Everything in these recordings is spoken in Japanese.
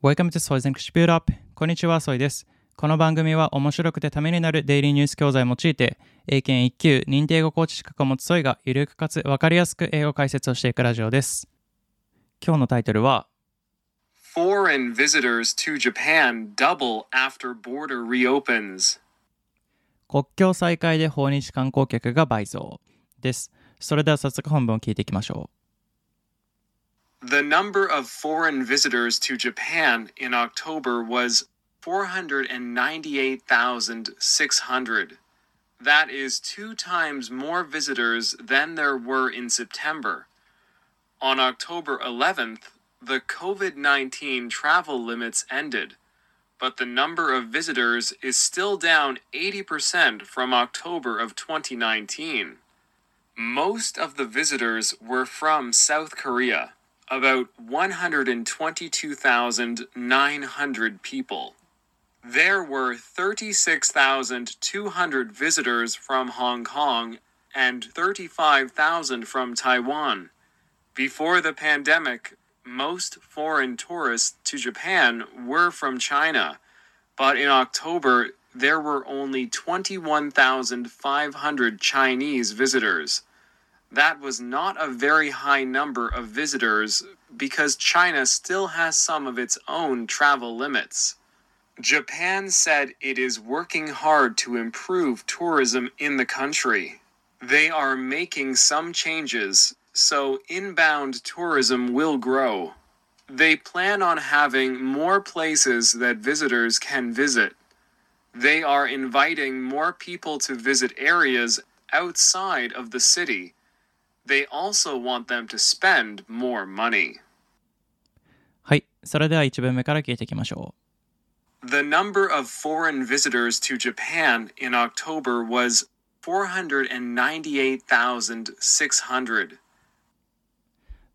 Welcome to Soy's English Build Up こんにちは、ソイです。この番組は面白くてためになるデイリーニュース教材を用いて、英検1級認定語コーチ資格を持つソイがゆるくかつわかりやすく英語解説をしていくラジオです。今日のタイトルは、Foreign visitors to Japan double after border reopens. 国境再開で訪日観光客が倍増です。それでは早速本文を聞いていきましょ The number of foreign visitors to Japan in October was 498,600. That is two times more visitors than there were in September. On October 11th, the COVID 19 travel limits ended, but the number of visitors is still down 80% from October of 2019. Most of the visitors were from South Korea, about 122,900 people. There were 36,200 visitors from Hong Kong and 35,000 from Taiwan. Before the pandemic, most foreign tourists to Japan were from China, but in October, there were only 21,500 Chinese visitors. That was not a very high number of visitors because China still has some of its own travel limits. Japan said it is working hard to improve tourism in the country. They are making some changes, so inbound tourism will grow. They plan on having more places that visitors can visit. They are inviting more people to visit areas outside of the city. They also want them to spend more money. う。はい。それでは1文目から聞いていきましょ The number of foreign visitors to Japan in October was 498,600.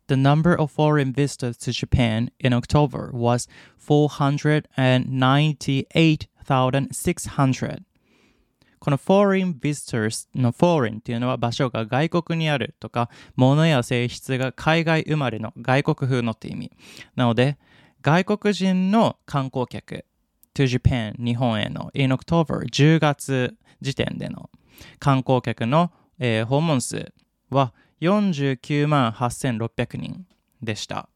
The number of foreign visitors to Japan in October was 498,600. この foreign visitors の foreign っていうのは場所が外国にあるとか、物や性質が海外生まれの外国風のって意味。なので、外国人の観光客 to Japan 日本への in October 10月時点での観光客の、えー訪問数は49万8600人でした。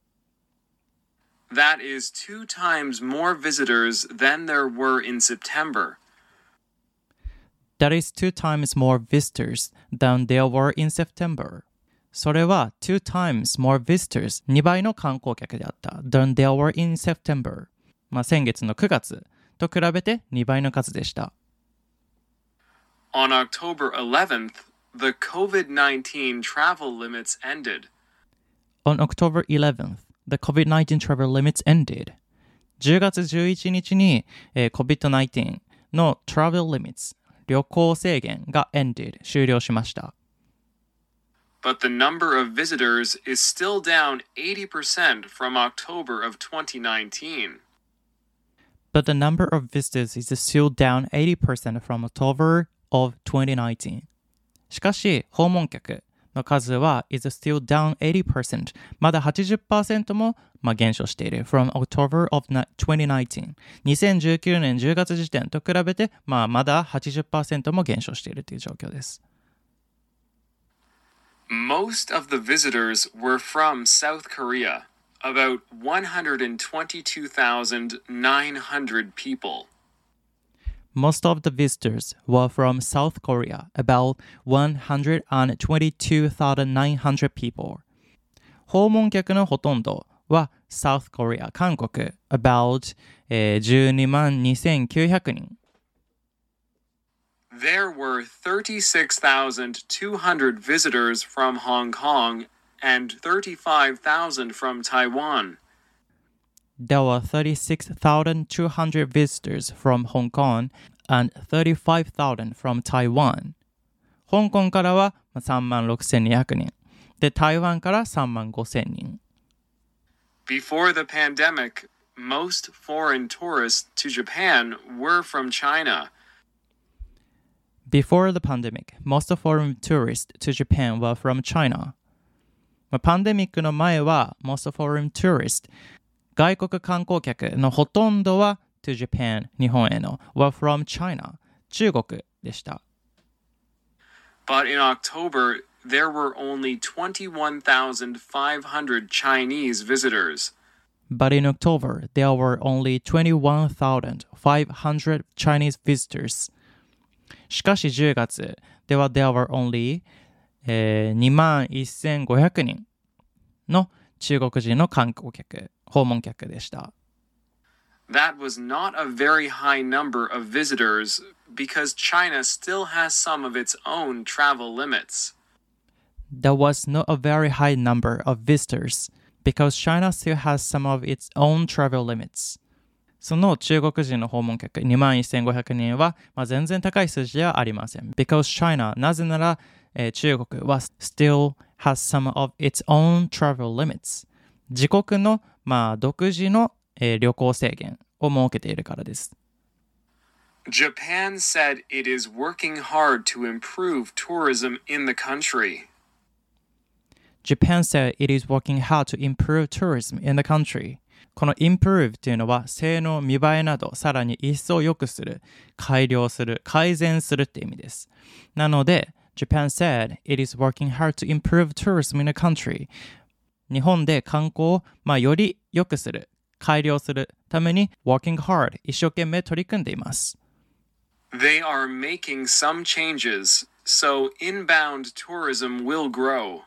That is two times more visitors than there were in September. That is two times more visitors than there were in September. それは two times more visitors 2倍の観光客であった than there were in September. まあ先月の9月と比べて2倍の数でした。 On October 11th, the COVID 19 travel limits ended. On October 11th, the COVID-19 travel limits ended. 10月11日に、えー COVID-19 の travel limits 旅行制限が ended 終了しました。But the number of visitors is still down 80% from October of 2019. But the number of visitors is still down 80% from October of 2019. しかし、訪問客の数は is still down 80%まだ80%も、まあ、減少している from October of 2019 2019年10月時点と比べて、まあ、まだ80%も減少しているという状況です。Most of the visitors were from South Korea, about 122,900 people. Most of the visitors were from South Korea, about 122,900 people. 訪問客のほとんどは South Korea、韓国、about、えー12万2900人。 There were 36,200 visitors from Hong Kong and 35,000 from Taiwan. There were 36,200 visitors from Hong Kong and 35,000 from Taiwan. 香港からは3万6200人。で、台湾から3万5000人。 Before the pandemic, most foreign tourists to Japan were from China. Before the pandemic, most foreign tourists to Japan were from China. まあパンデミックの前は most foreign tourists 外国観光客のほとんどは to Japan 日本への were from China 中国でした But in October, there were only 21,500 Chinese visitors. But in October, there were only 21,500 Chinese visitors. しかし10月では there were only、えー、21,500人の中国人の観光客、訪問客でした。 That was not a very high number of visitors because China still has some of its own travel limits. There was not a very high number of visitors because China still has some of its own travel limits. その中国人の訪問客21,500人は、まあ、全然高い数字ではありません。Because China, なぜなら、えー中国は still has some of its own travel limits. 自国の、 まあ、独自の、えー旅行制限を設けているからです。Japan said it is working hard to improve tourism in the country. Japan said it is working hard to improve tourism in the country. この improve というのは性能、見栄えなどさらに一層良くする、改良する、改善するって意味です。なので、Japan said it is working hard to improve tourism in the country. 日本で観光を、まあ、より良くする、改良するために working hard 一生懸命取り組んでいます。They are making some changes, so inbound tourism will grow.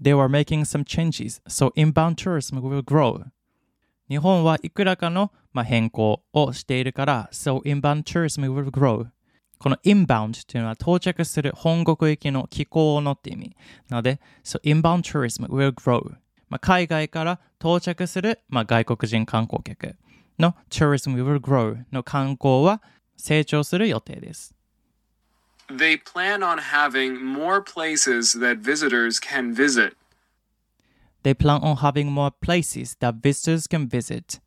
They were making some changes, so inbound tourism will grow. 日本はいくらかの、まあ、変更をしているから、so inbound tourism will grow. この inbound というのは到着する本国行きの気候のって意味。なので、so inbound tourism will grow. まあ、海外から到着する、まあ、外国人観光客の tourism will grow の観光は成長する予定です。They plan on having more places that visitors can visit. They plan on having more places that visitors can visit.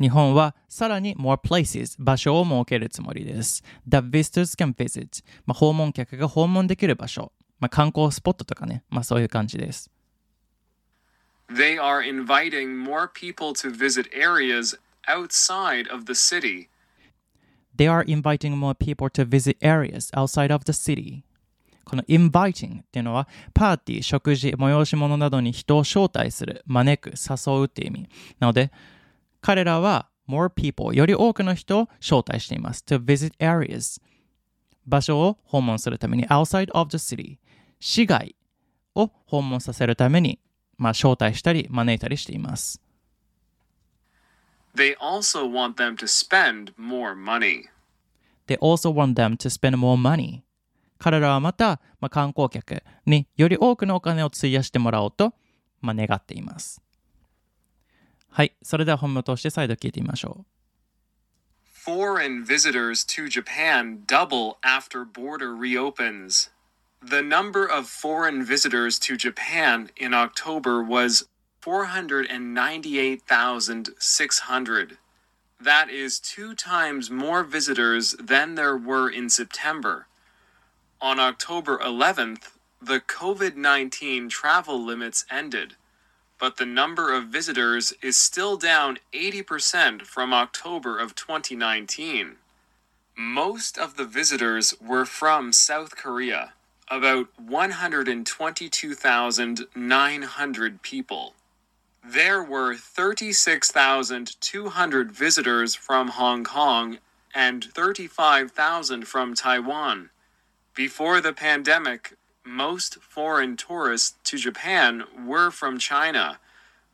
日本はさらに more places 場所を設けるつもりです。that visitors can visit まあ、訪問客が訪問できる場所、まあ、観光スポットとかね、まあ、そういう感じです。They are inviting more people to visit areas outside of the city. They are inviting more people to visit areas outside of the city. この inviting っていうのはパーティー、食事、催し物などに人を招待する、招く、誘うっていう意味。なので、彼らは more people より多くの人を招待しています。to visit areas 場所を訪問するために outside of the city 市外を訪問させるために、まあ、招待したり招いたりしています。They also want them to spend more money. They also want them to spend more money. 彼らはまた、まあ、観光客により多くのお金を費やしてもらおうと、まあ、願っています。はい、それでは本文を通して再度聞いてみましょう。 Foreign visitors to Japan double after border reopens. The number of foreign visitors to Japan in October was 498,600. That is two times more visitors than there were in September. On October 11th, the COVID 19 travel limits ended, but the number of visitors is still down 80% from October of 2019. Most of the visitors were from South Korea, about 122,900 people. There were 36,200 visitors from Hong Kong and 35,000 from Taiwan. Before the pandemic, most foreign tourists to Japan were from China,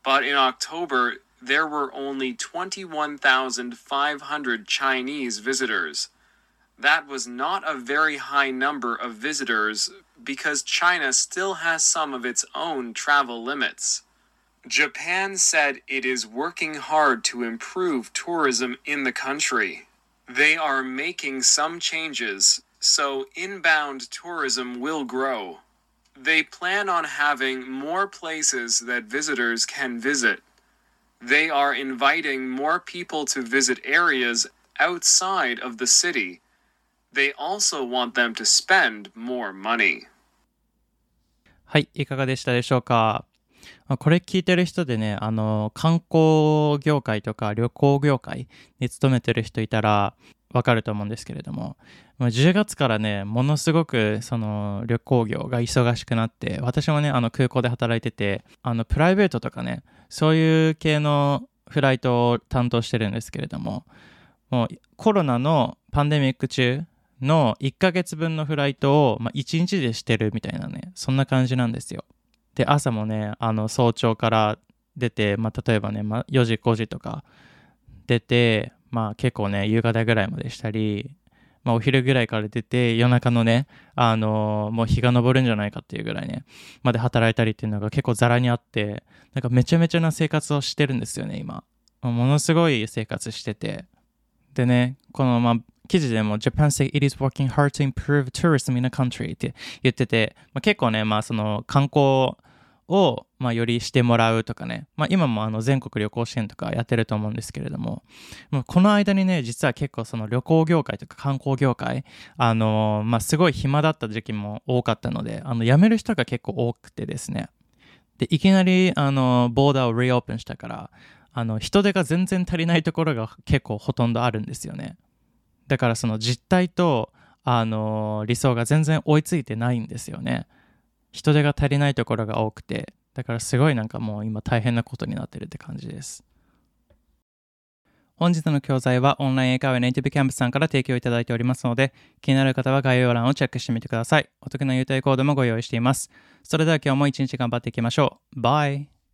but in October, there were only 21,500 Chinese visitors. That was not a very high number of visitors because China still has some of its own travel limits. Japan said it is working hard to improve tourism in the country. They are making some changes, so inbound tourism will grow. They plan on having more places that visitors can visit. They are inviting more people to visit areas outside of the city. They also want them to spend more money. はい、いかがでしたでしょうか まあ、これ聞いてる人でね、あの、観光業界とか旅行業界に勤めてる人いたら わかると思うんですけれども、まあ、10月からね、ものすごくその旅行業が忙しくなって、私もね、あの空港で働いてて、あのプライベートとかね、そういう系のフライトを担当してるんですけれども、もうコロナのパンデミック中の1ヶ月分のフライトを、まあ、1日でしてるみたいなね、そんな感じなんですよ。で、朝もね、あの早朝から出て、まあ、例えばね、まあ、4時、5時とか出て、まあ結構ね、夕方ぐらいまでしたり、まあ、お昼ぐらいから出て、夜中のね、あのー、もう日が昇るんじゃないかっていうぐらいね、まで働いたりっていうのが結構ザラにあって、なんかめちゃめちゃな生活をしてるんですよね、今。ものすごい生活してて。でね、この、まあ、記事でも Japan say it is working hard to improve tourism in a country って言ってて、まあ、結構ね、まあその観光を、まあ、よりしてもらうとかね、まあ、今もあの全国旅行支援とかやってると思うんですけれども、もうこの間にね、実は結構その旅行業界とか観光業界、あのー、まあ、すごい暇だった時期も多かったので、あの辞める人が結構多くてですね、で、いきなり、あの、ボーダーをリオープンしたから、あの、人手が全然足りないところが結構ほとんどあるんですよね。だからその実態と、あの、理想が全然追いついてないんですよね。人手が足りないところが多くて、だからすごいなんかもう今大変なことになってるって感じです。本日の教材はオンライン英会話ネイティブキャンプさんから提供いただいておりますので、気になる方は概要欄をチェックしてみてください。お得な優待コードもご用意しています。それでは今日も一日頑張っていきましょう。バイ